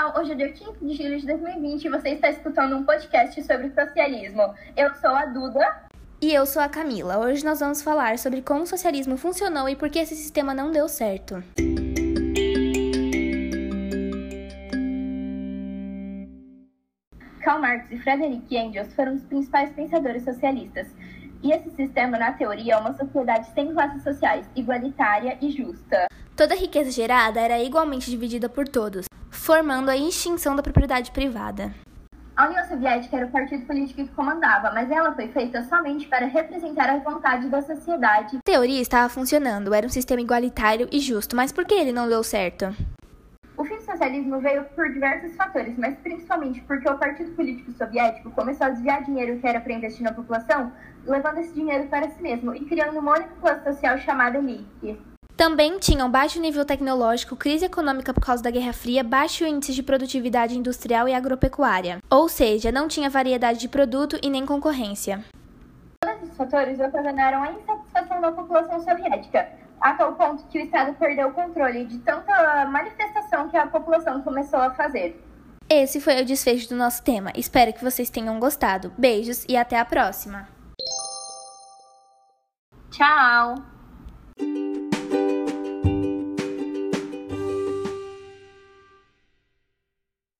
pessoal, hoje é dia 15 de julho de 2020 e você está escutando um podcast sobre socialismo. Eu sou a Duda. E eu sou a Camila. Hoje nós vamos falar sobre como o socialismo funcionou e por que esse sistema não deu certo. Karl Marx e Frederick Engels foram os principais pensadores socialistas. E esse sistema, na teoria, é uma sociedade sem classes sociais, igualitária e justa. Toda a riqueza gerada era igualmente dividida por todos, formando a extinção da propriedade privada. A União Soviética era o partido político que comandava, mas ela foi feita somente para representar a vontade da sociedade. A teoria estava funcionando, era um sistema igualitário e justo, mas por que ele não deu certo? O fim do socialismo veio por diversos fatores, mas principalmente porque o partido político soviético começou a desviar dinheiro que era para investir na população, levando esse dinheiro para si mesmo e criando uma única classe social chamada elite. Também tinham baixo nível tecnológico, crise econômica por causa da Guerra Fria, baixo índice de produtividade industrial e agropecuária. Ou seja, não tinha variedade de produto e nem concorrência. Todos esses fatores ocasionaram a insatisfação da população soviética, a tal ponto que o Estado perdeu o controle de tanta manifestação que a população começou a fazer. Esse foi o desfecho do nosso tema. Espero que vocês tenham gostado. Beijos e até a próxima. Tchau!